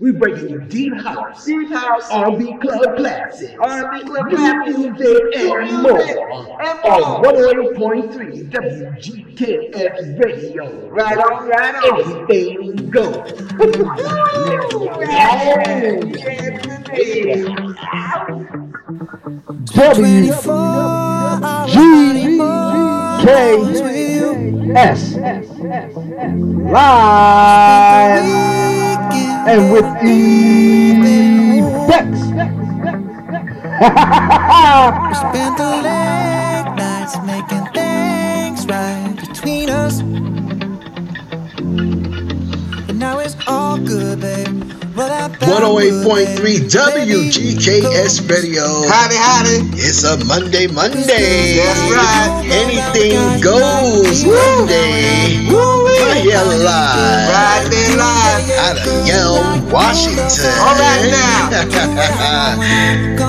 We bringing you deep house, Deep house. R&B club classics, R&B club new classics, music, and more. music, and On more. 108.3 WGKS Radio. Right on, right on. Anything goes. W G K S live and with effects. Spent the late nights making things right between us. But now it's all good, babe. What I thought 108.3 WGKS. Radio. Howdy, howdy. It's a Monday, Monday. That's right. Anything goes Monday. Right here live. Right there live. Out of Yale, Washington. All right now.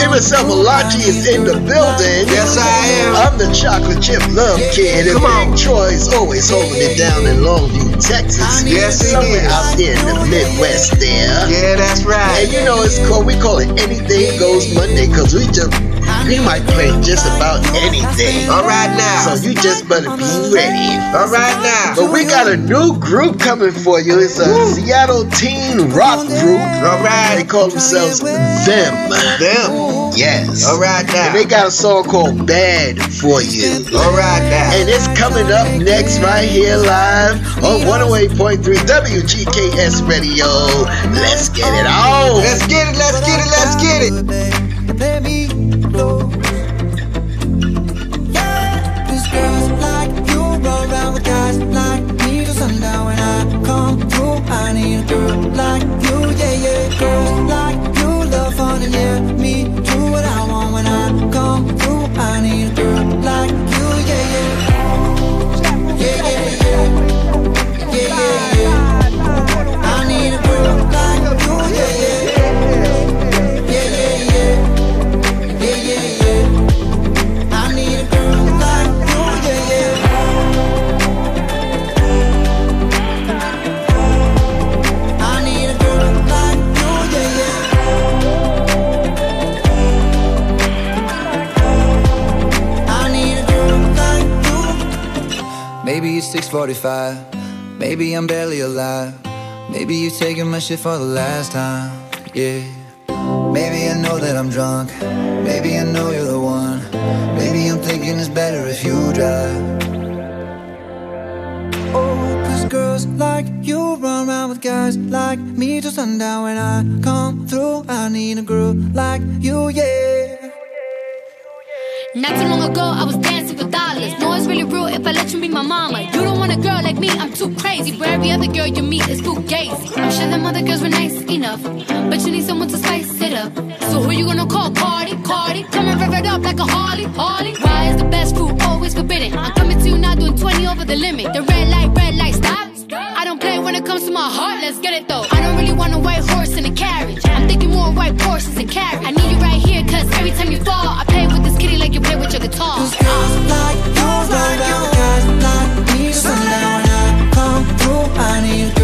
Myself, Malachi is in the building. Yes, I am. I'm the chocolate chip love kid, and Come on. Big Troy's always holding it down in Longview, Texas. Yes, he Somewhere is. out there in the Midwest there. Yeah, that's right. And you know, it's called, we call it Anything Goes Monday because we just, we might play just about anything. All right now. So you just better be ready. All right now. But we got a new group coming for you. It's a Seattle teen rock group. All They call themselves Them. Them. Yes. All right now. And they got a song called Bad for You. All right now. And it's coming up next right here live on 108.3 WGKS Radio. Let's get it on. Let's get it, let's get it, let's get it. 6:45. Maybe I'm barely alive. Maybe you're taking my shit for the last time. Yeah. Maybe I know that I'm drunk. Maybe I know you're the one. Maybe I'm thinking it's better if you drive. Oh, cause girls like you run around with guys like me till sundown. When I come through, I need a girl like you, yeah. Not too long ago, I was dollars. No, it's really real if I let you be my mama. You don't want a girl like me, I'm too crazy. Where every other girl you meet is too gazy. I'm sure them other girls were nice enough, but you need someone to spice it up. So who you gonna call? Cardi, Cardi. Come and rev it up like a Harley, Harley. Why is the best food always forbidden? I'm coming to you now doing 20 over the limit. The red light, red light, stop. I don't play when it comes to my heart, let's get it though. I don't really want a white horse in a carriage. I'm thinking more white horses and carriage. I need you right here, cause every time you fall, I kitty like you play with your guitar. Cause girls like you around with guys like me till sundown. When I come through, I need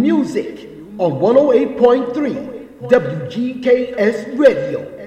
music on 108.3 WGKS Radio.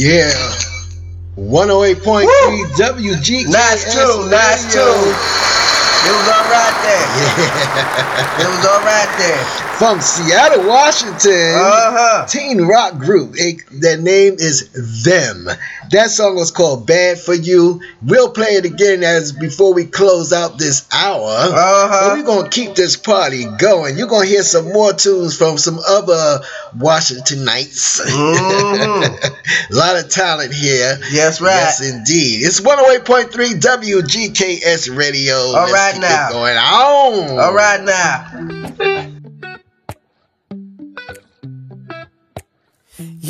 Yeah. 108.3 WGK. Nice tune, nice tune. It was all right there. Yeah. It was all right there. From Seattle, Washington. Uh huh. teen rock group. It, their name is Them. That song was called "Bad for You." We'll play it again as before we close out this hour. Uh-huh. But we're gonna keep this party going. You're gonna hear some more tunes from some other Washingtonites. Mhm. A lot of talent here. Yes, right. Yes, indeed. It's 108.3 WGKS Radio. All Let's right now. going on. All right now.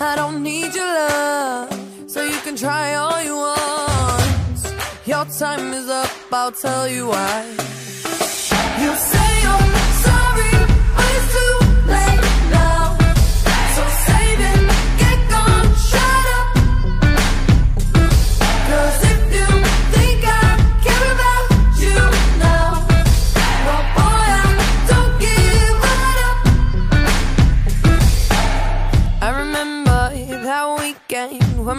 I don't need your love. So you can try all you want. Your time is up. I'll tell you why. You say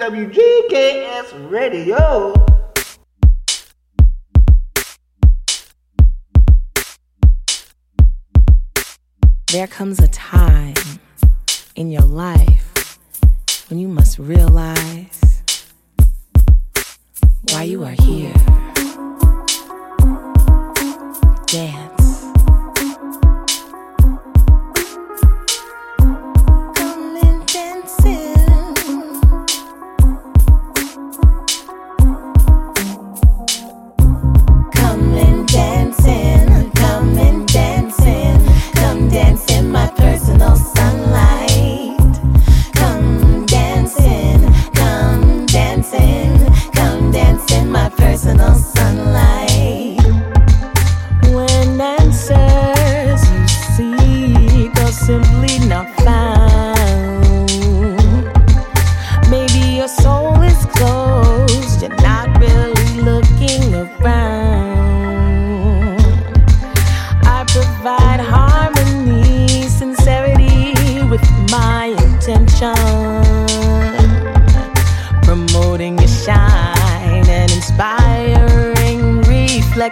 WGKS Radio. There comes a time in your life when you must realize why you are here. Dance.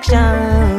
perfection.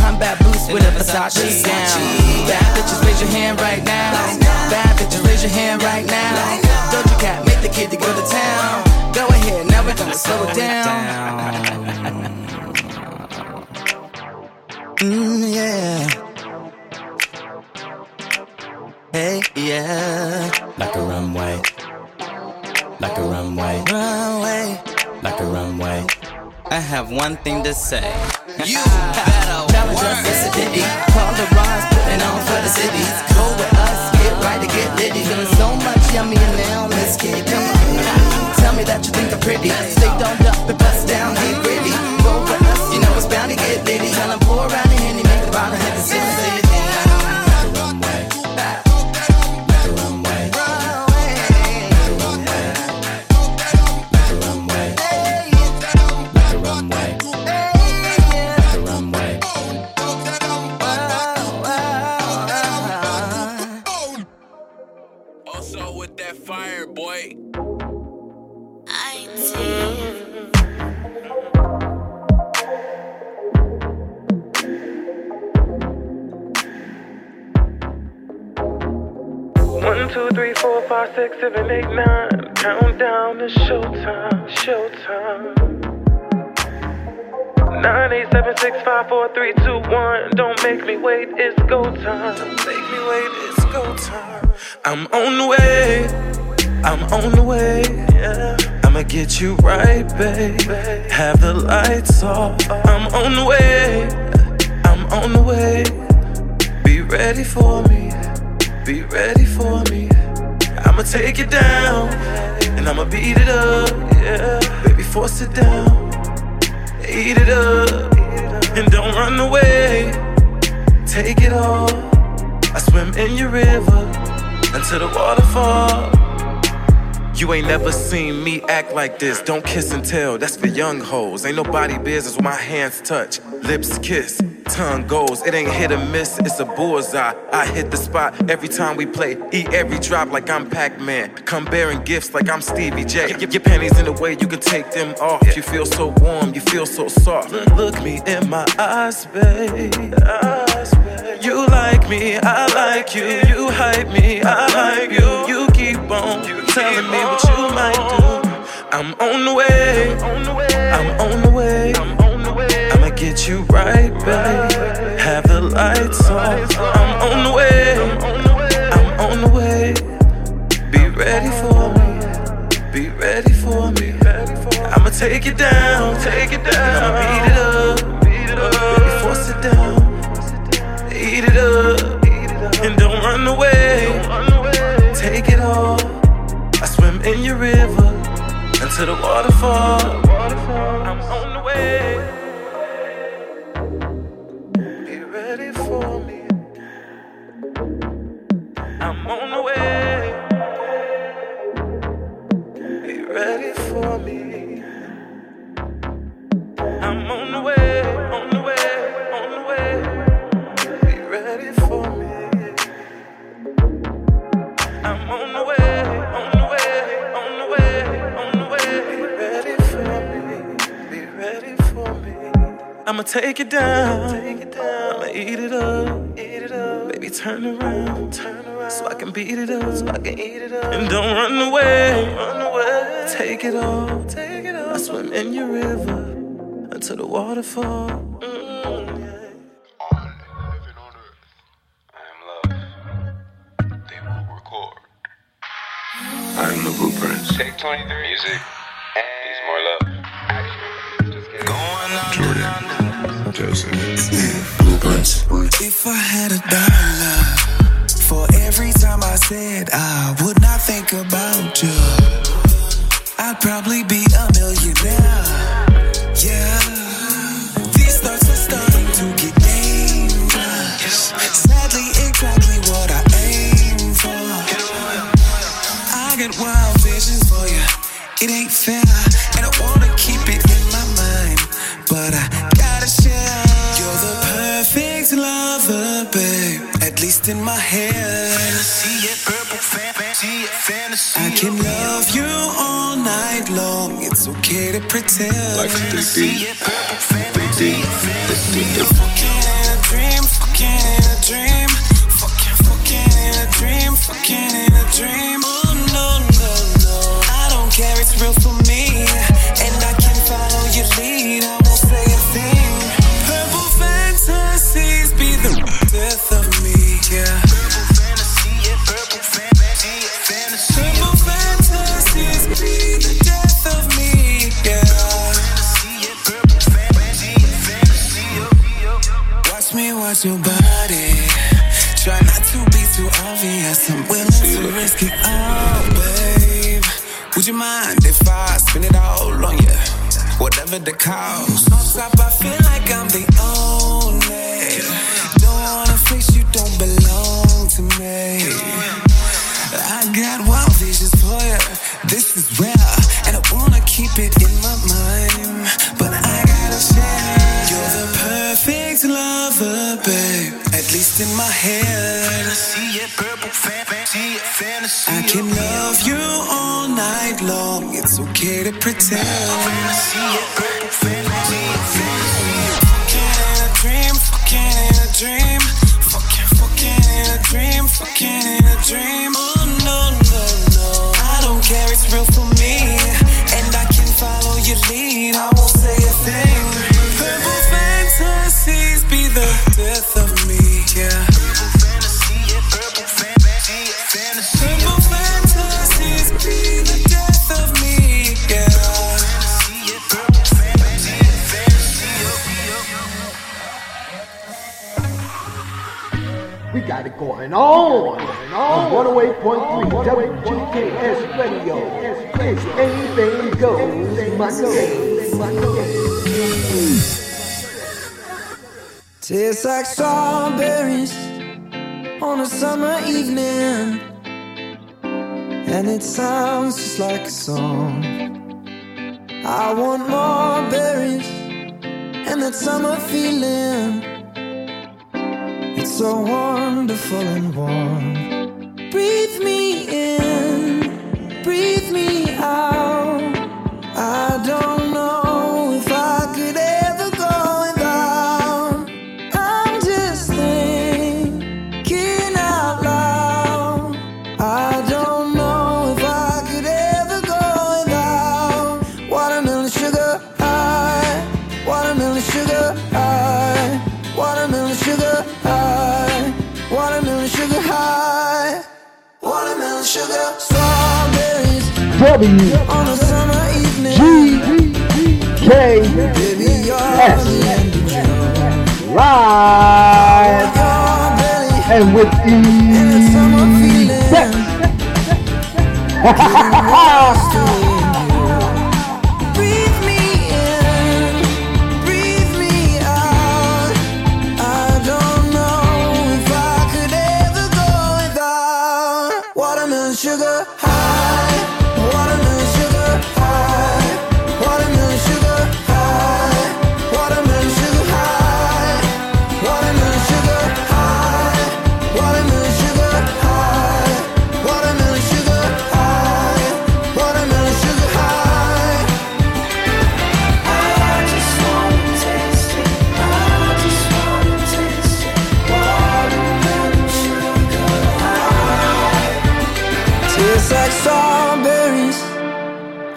combat boots with a Versace gown. Bad bitches, raise your hand right now. Bad bitches, raise your hand right now. Don't you cat, make the kid to go to town. Go ahead, now we're gonna slow it down. Mmm, yeah. Hey, yeah. Like a runway. Like a runway. Runway. Like a runway. I have one thing to say. you better Dollar Dress Mississippi, polarized, putting on for the city. Go with us, get right to get litty. Feeling so much yummy and now let's get it. Come on, tell me that you think I'm pretty. Stay domed up and bust down, get gritty. Go with us, you know it's bound to get litty. Tell them pour out. Five, six, seven, eight, nine. Count down is showtime, showtime. Nine, eight, seven, six, five, four, three, two, one. Don't make me wait, it's go time. Don't make me wait, it's go time. I'm on the way, I'm on the way. Yeah. I'ma get you right, babe. Have the lights off. I'm on the way, I'm on the way. Be ready for me, be ready for me. I'ma take it down, and I'ma beat it up. Yeah, baby, force it down eat it up, and don't run away. Take it all. I swim in your river until the waterfall. You ain't never seen me act like this. Don't kiss and tell, that's for young hoes. Ain't nobody business when my hands touch, lips kiss, tongue goes. It ain't hit or miss, it's a bullseye. I hit the spot every time we play. Eat every drop like I'm Pac Man. Come bearing gifts like I'm Stevie J. Get your panties in the way, you can take them off. You feel so warm, you feel so soft. Look me in my eyes, babe. You like me, I like you. You hype me, I like you. You keep on telling me what you might do. I'm on the way. I'm on the way. I'ma get you right, babe. Have the lights off. I'm on the way. I'm on the way. Be ready for me. Be ready for me. I'ma take it down. Take it down. I'ma beat it up. Baby, force it down. Don't run away. Take it all. I swim in your river until the waterfall. I'm on the way. I'ma take it down. Take it down. I'ma eat it up. Eat it up. Baby, turn around. Turn around. So I can beat it up. So I can eat it up. And don't run away. Run away. Take it all. Take it all. I swim in your river until the waterfall. Mm, yeah. I'm love. They won't record. I am the blueprints. Take 23. Music. Needs more love. Joseph. Blueprints. If I had a dollar for every time I said I would not think about you, I'd probably be a millionaire. In my head. See it, purple fantasy, fantasy. I can love you all night long. It's okay to pretend. Like 3D. 3D. Fucking in a dream, fucking in a dream. Fucking, fucking in a dream, fucking in a dream. Oh no, no, no. I don't care, it's real for me. Whatever the cost. Got it going on. on 108.3 WGKS Radio. It's anything goes. My goes. Tastes like strawberries on a summer evening, and it sounds just like a song. I want more berries and that summer feeling. It's so wonderful and warm. Breathe me in, breathe W on a summer evening. K S. the end of live and with and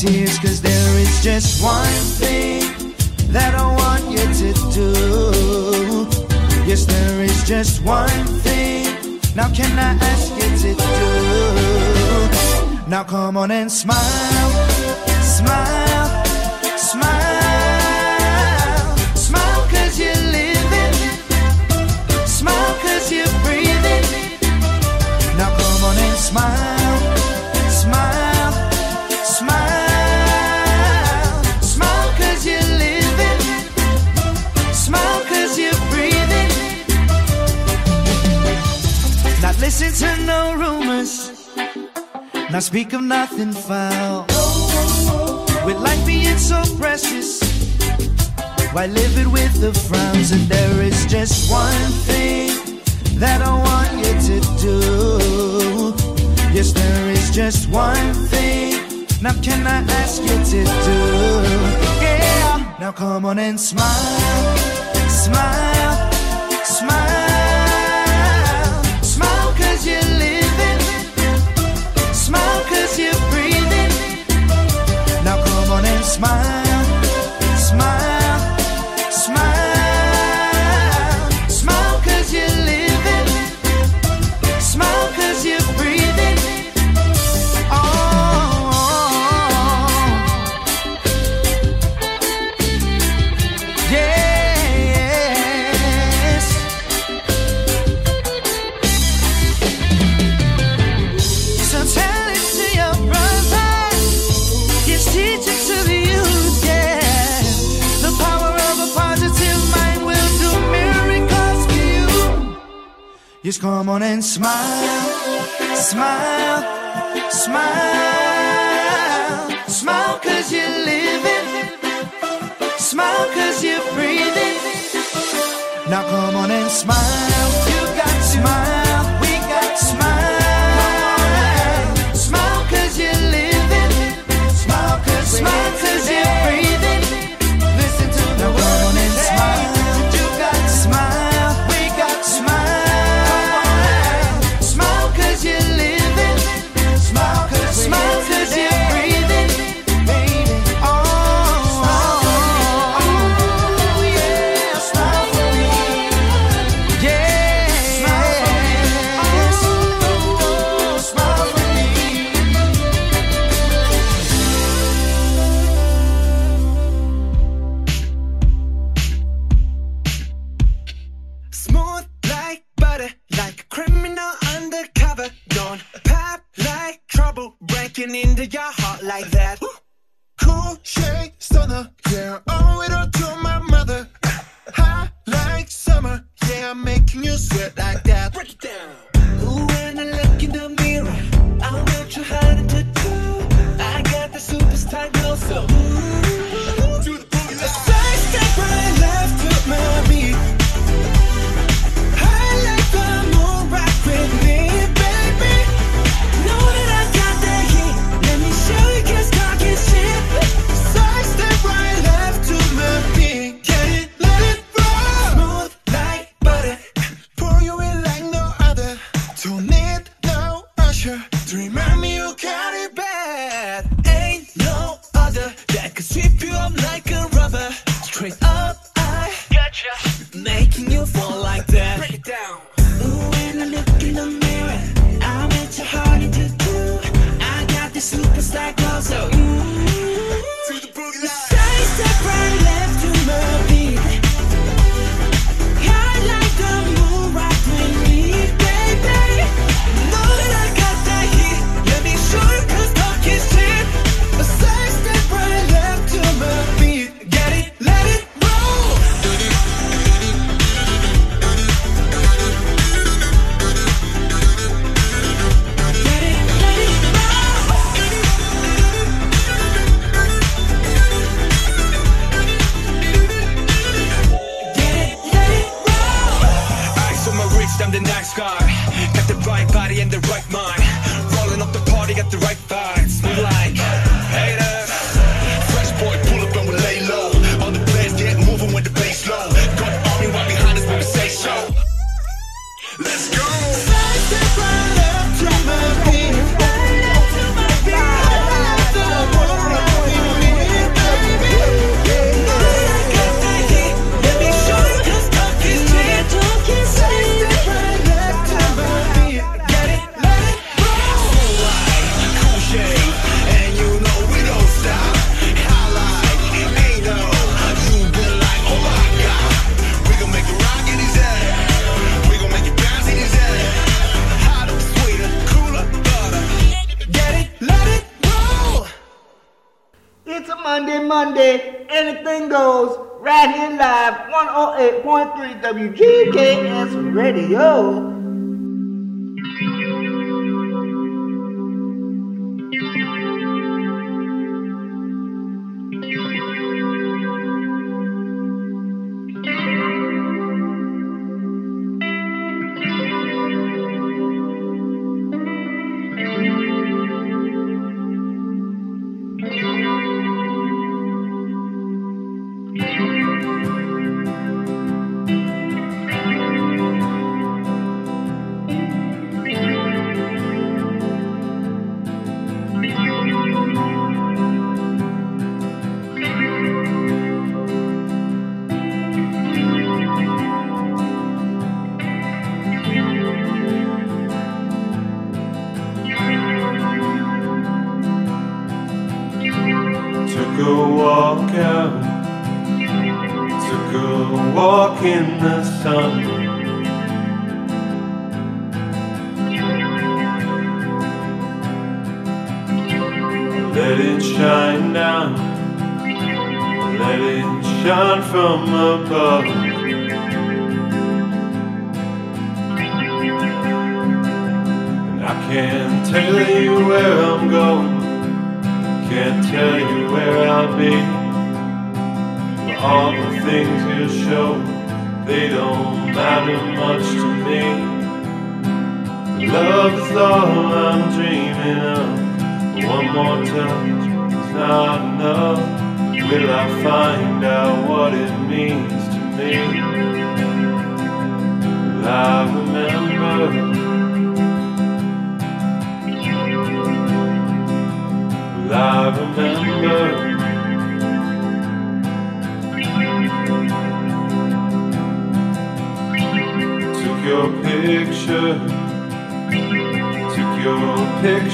tears. Cause there is just one thing that I want you to do. Yes, there is just one thing. Now can I ask you to do? Now come on and smile. Smile. Smile. Not speak of nothing foul. With life being so precious, why live it with the frowns? And there is just one thing that I want you to do. Yes, there is just one thing. Now, can I ask you to do? Yeah. Now, come on and smile, smile. smile. Just come on and smile, smile, smile, smile cause you're living, smile cause you're breathing. Now come on and smile. not like that. Cool shade stunner, yeah. Owe it all to my mother. Hot like summer, yeah. I'm making you sweat like that. Break it down. Ooh, when I look in the mirror, I'm not your hard to do. I got the superstar glow, so. Ooh, ooh, ooh. live 108.3 WGKS Radio.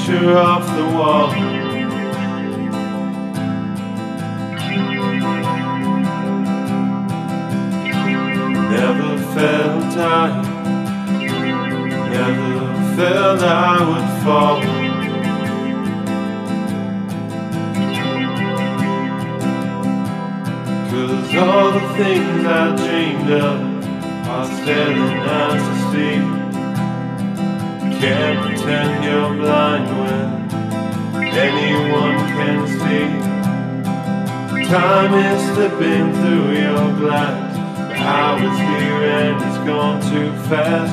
Picture off the wall. Never felt I, never felt I would fall. Cause all the things I dreamed of are staring out fast.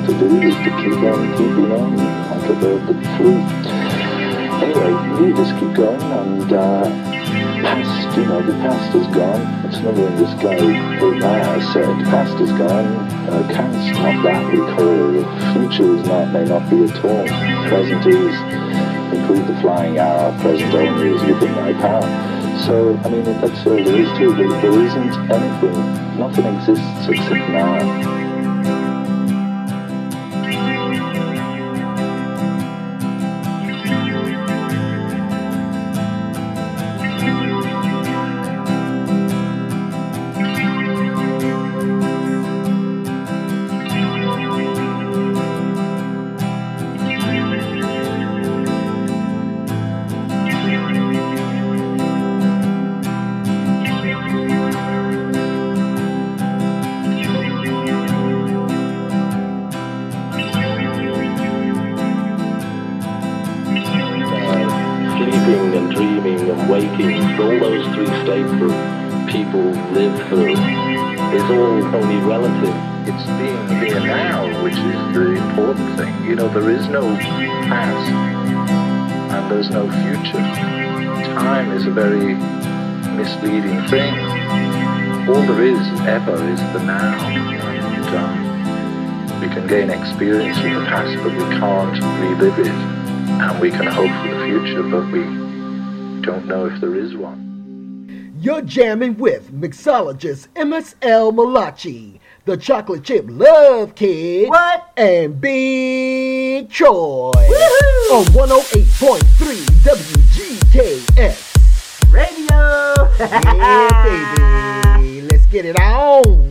I to do is to keep on keeping on like a bird that flew. Anyway, you just keep going and uh, past, you know, the past is gone. It's never in this guy, Bill Nye said, past is gone, uh, can't stop that recall. Future is not, may not be at all. Present is, improve the flying hour, present only is within my power. So, I mean, that's all there is to it. There isn't anything, nothing exists except now. Is no past and there's no future. Time is a very misleading thing. All there is ever is the now. And um, we can gain experience from the past, but we can't relive it and we can hope for the future, but we don't know if there is one. You're jamming with mixologist MSL Malachi, the chocolate chip love kid. What? And Big Troy. On 108.3 WGKS. Radio. yeah, baby. Let's get it on.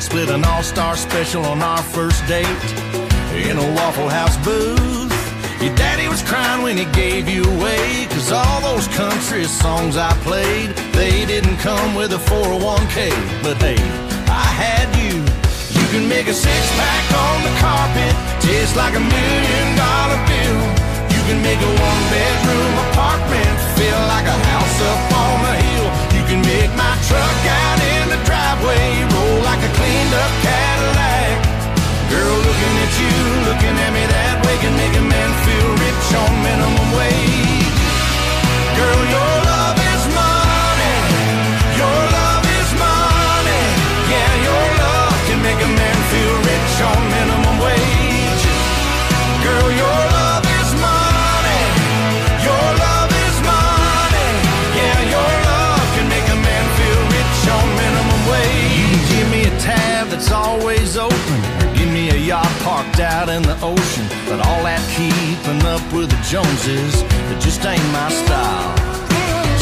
Split an all-star special on our first date in a Waffle House booth. Your daddy was crying when he gave you away. Cause all those country songs I played, they didn't come with a 401k. But hey, I had you. You can make a six pack on the carpet, taste like a million dollar bill. You can make a one bedroom apartment feel like a house up on a hill. You can make my truck out in the driveway a Cadillac. Girl, looking at you, looking at me that way can make a man feel rich on minimum wage. Girl, your love in the ocean. But all that keeping up with the Joneses, it just ain't my style.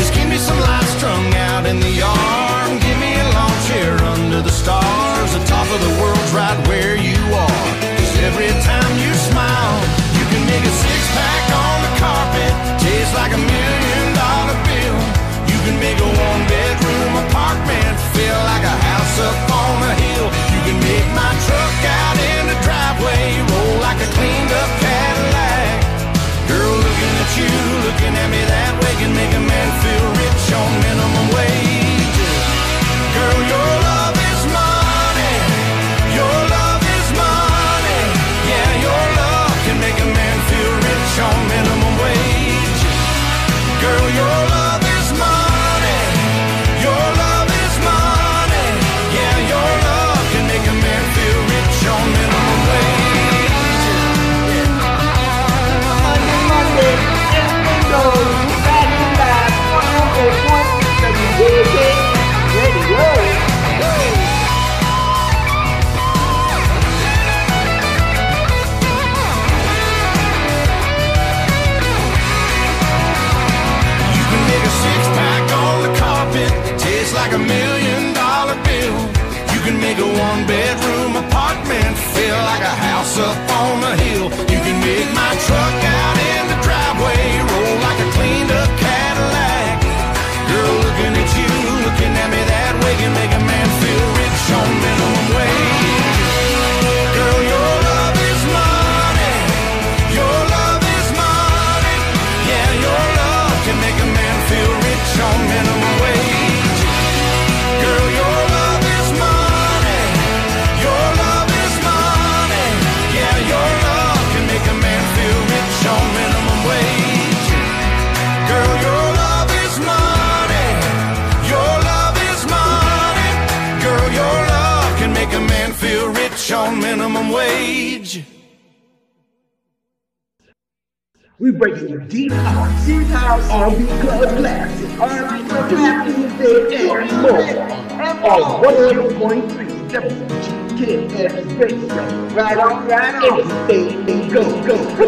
Just give me some lights strung out in the yard. Give me a lawn chair under the stars. The top of the world's right where you are. 'Cause every time you smile, you can make a six pack on the carpet. Taste like a million dollar bill. You can make a one bedroom apartment feel like a house up on a hill. You can make my truck feel rich Everything go, go.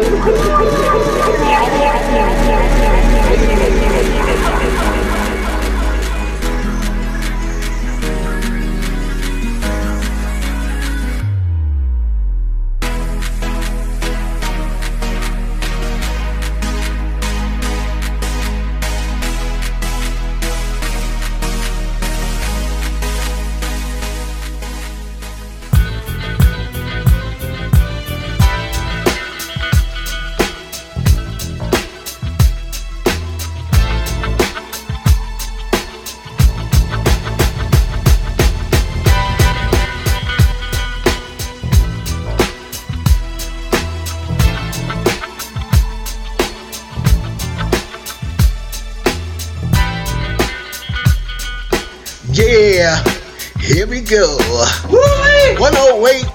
Go. 108.3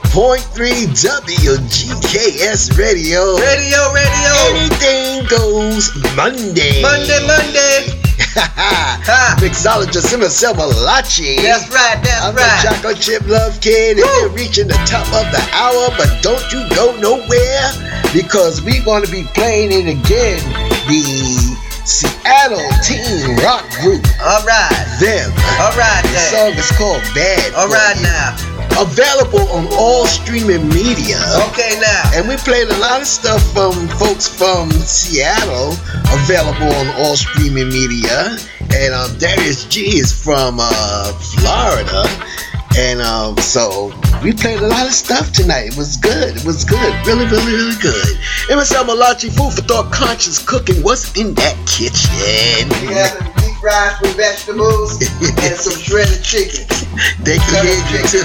WGKS Radio. Radio, radio. Anything goes Monday. Monday, Monday. Mixologist himself, Malachi. That's right, that's right. I'm right. the Chocolate Chip Love Kid, and we're reaching the top of the hour, but don't you go nowhere because we're going to be playing it again. The Seattle teen rock group. All right. Them. All right. The song is called Bad. All right now. Available on all streaming media. Okay now. And we played a lot of stuff from folks from Seattle, available on all streaming media. And um, Darius G is from uh, Florida. And um, so we played a lot of stuff tonight. It was good. It was good. Really, really, really good. MSL Malachi, food for thought, conscious cooking. What's in that kitchen? We got some deep fries with vegetables and some shredded chicken. They can hear you too.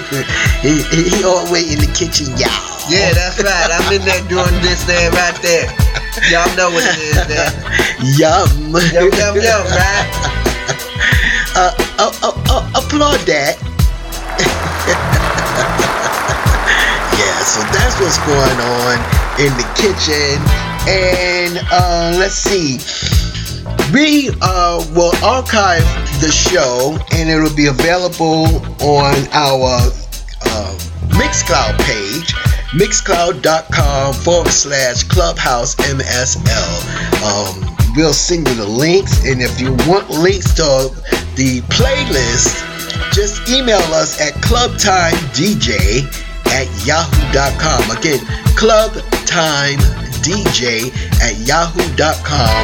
He, he, he all way in the kitchen, y'all. Yeah, that's right. I'm in there doing this there right there. Y'all know what it is there. Yum. Yum, yum, yum, right? Uh, uh, uh, uh, applaud that. so that's what's going on in the kitchen. And uh, let's see. We uh, will archive the show and it'll be available on our uh, Mixcloud page, mixcloud.com forward slash clubhouse MSL. Um, we'll send you the links, and if you want links to the playlist, just email us at clubtimedj at yahoo.com. Again, clubtimedj at yahoo.com.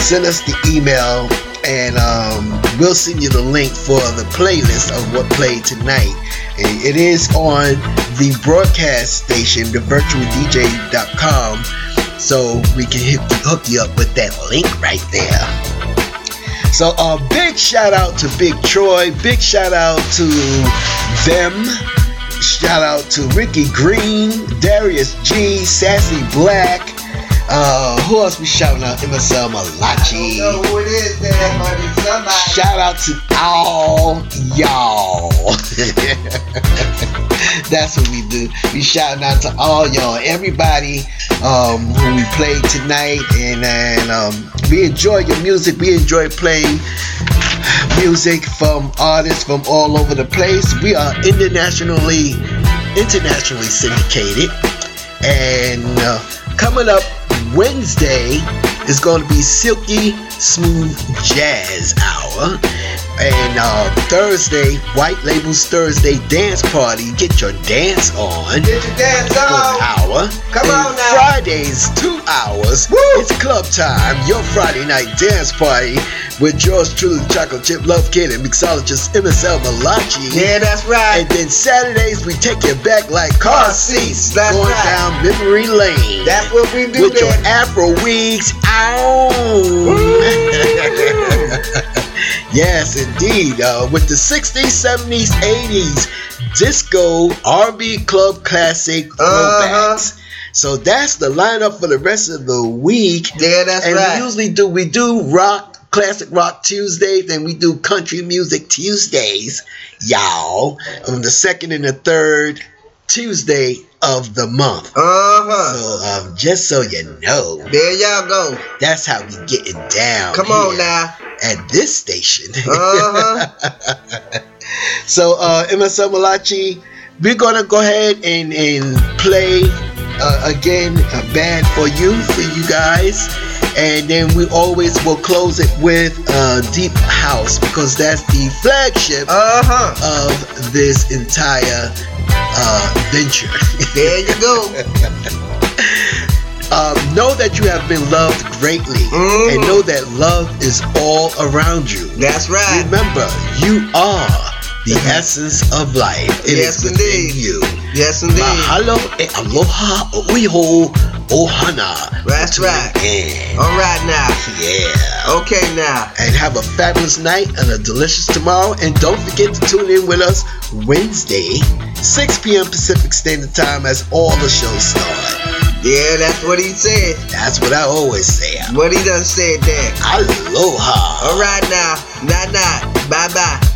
Send us the email and um, we'll send you the link for the playlist of what played tonight. It is on the broadcast station, thevirtualdj.com, so we can hook you up with that link right there. So a uh, big shout out to Big Troy, big shout out to them. Shout out to Ricky Green, Darius G, Sassy Black. Uh, who else we shouting out? MSL Malachi. know who it is there, but it's somebody. Shout out to all y'all. That's what we do. We shouting out to all y'all, everybody um, who we played tonight, and, and um, we enjoy your music. We enjoy playing music from artists from all over the place. We are internationally internationally syndicated, and uh, coming up Wednesday is going to be Silky Smooth Jazz Hour. And uh, Thursday, White Labels Thursday Dance Party. Get your dance on. Get your dance on. hour. Come And on now. Fridays, two hours. Woo! It's club time. Your Friday night dance party with yours truly, Chocolate Chip Love Kid and mixologist MSL Malachi. Yeah, that's right. And then Saturdays, we take you back like car seats. That's going right. down memory lane. That's what we do With your. Afro wigs. yes, indeed. Uh, with the 60s, 70s, 80s disco R&B club classic Uh-huh. throwbacks. So that's the lineup for the rest of the week. Yeah, that's and right. we usually do we do rock, classic rock Tuesdays, and we do country music Tuesdays, y'all, on the second and the third Tuesday of the month. Uh-huh. So um, just so you know, There y'all go. that's how we getting down. Come on now. At this station. Uh-huh. so uh MSL Malachi, we're gonna go ahead and, and play uh, again a band for you, for you guys. And then we always will close it with uh, Deep House because that's the flagship Uh-huh. of this entire uh, venture. There you go. um, know that you have been loved greatly and know that love is all around you. That's right. Remember, you are the essence of life. It is Yes, within indeed. you. Yes, indeed. Mahalo e aloha oiho ohana. That's right. All right now. Yeah. Okay now. And have a fabulous night and a delicious tomorrow. And don't forget to tune in with us Wednesday, 6 p.m. Pacific Standard Time as all the shows start. Yeah, that's what he said. That's what I always say. What he done said there. Aloha. All right now. Night night. Bye bye.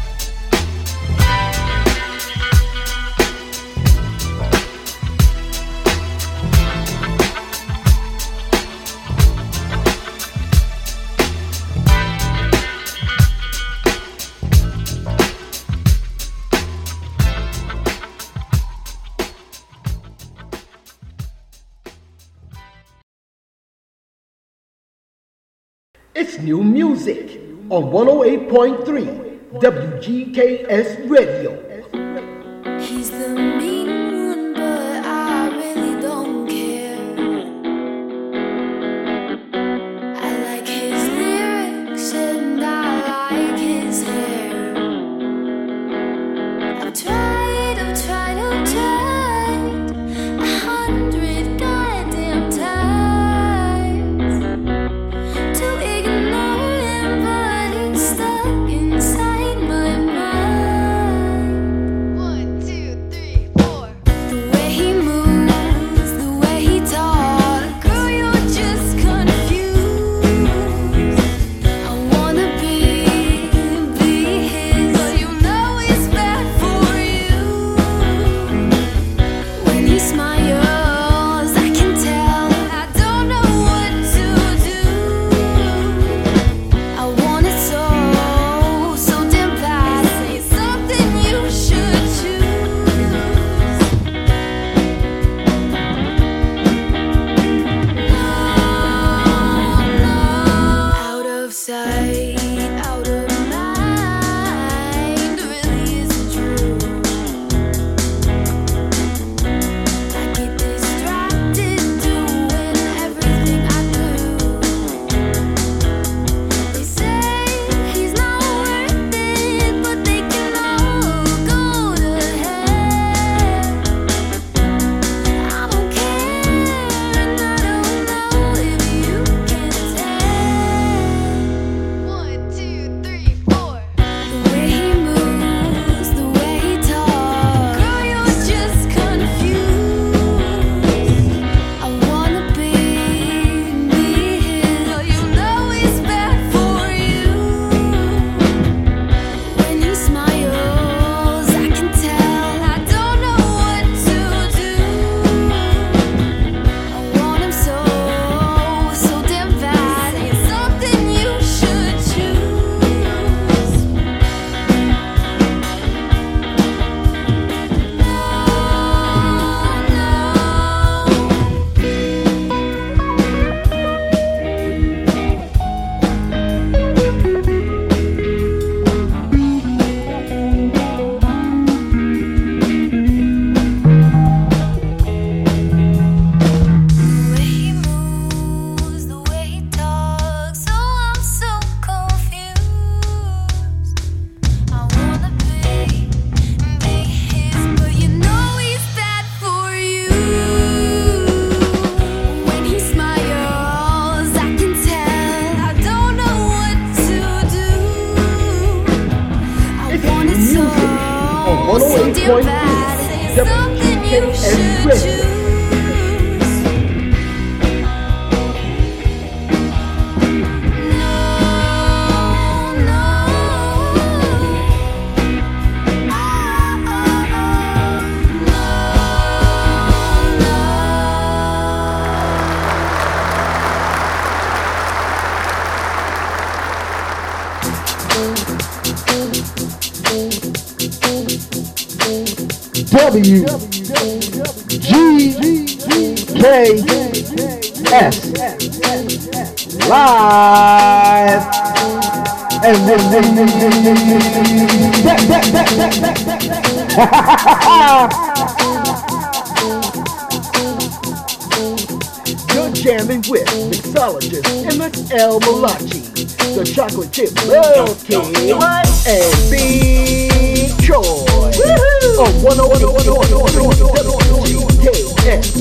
It's new music on 108.3 WGKS Radio. voices, the PKS J-S Live And You're jamming with mixologist MSL Malachi The chocolate chip love And B Choy On 101 101 101 101 101 101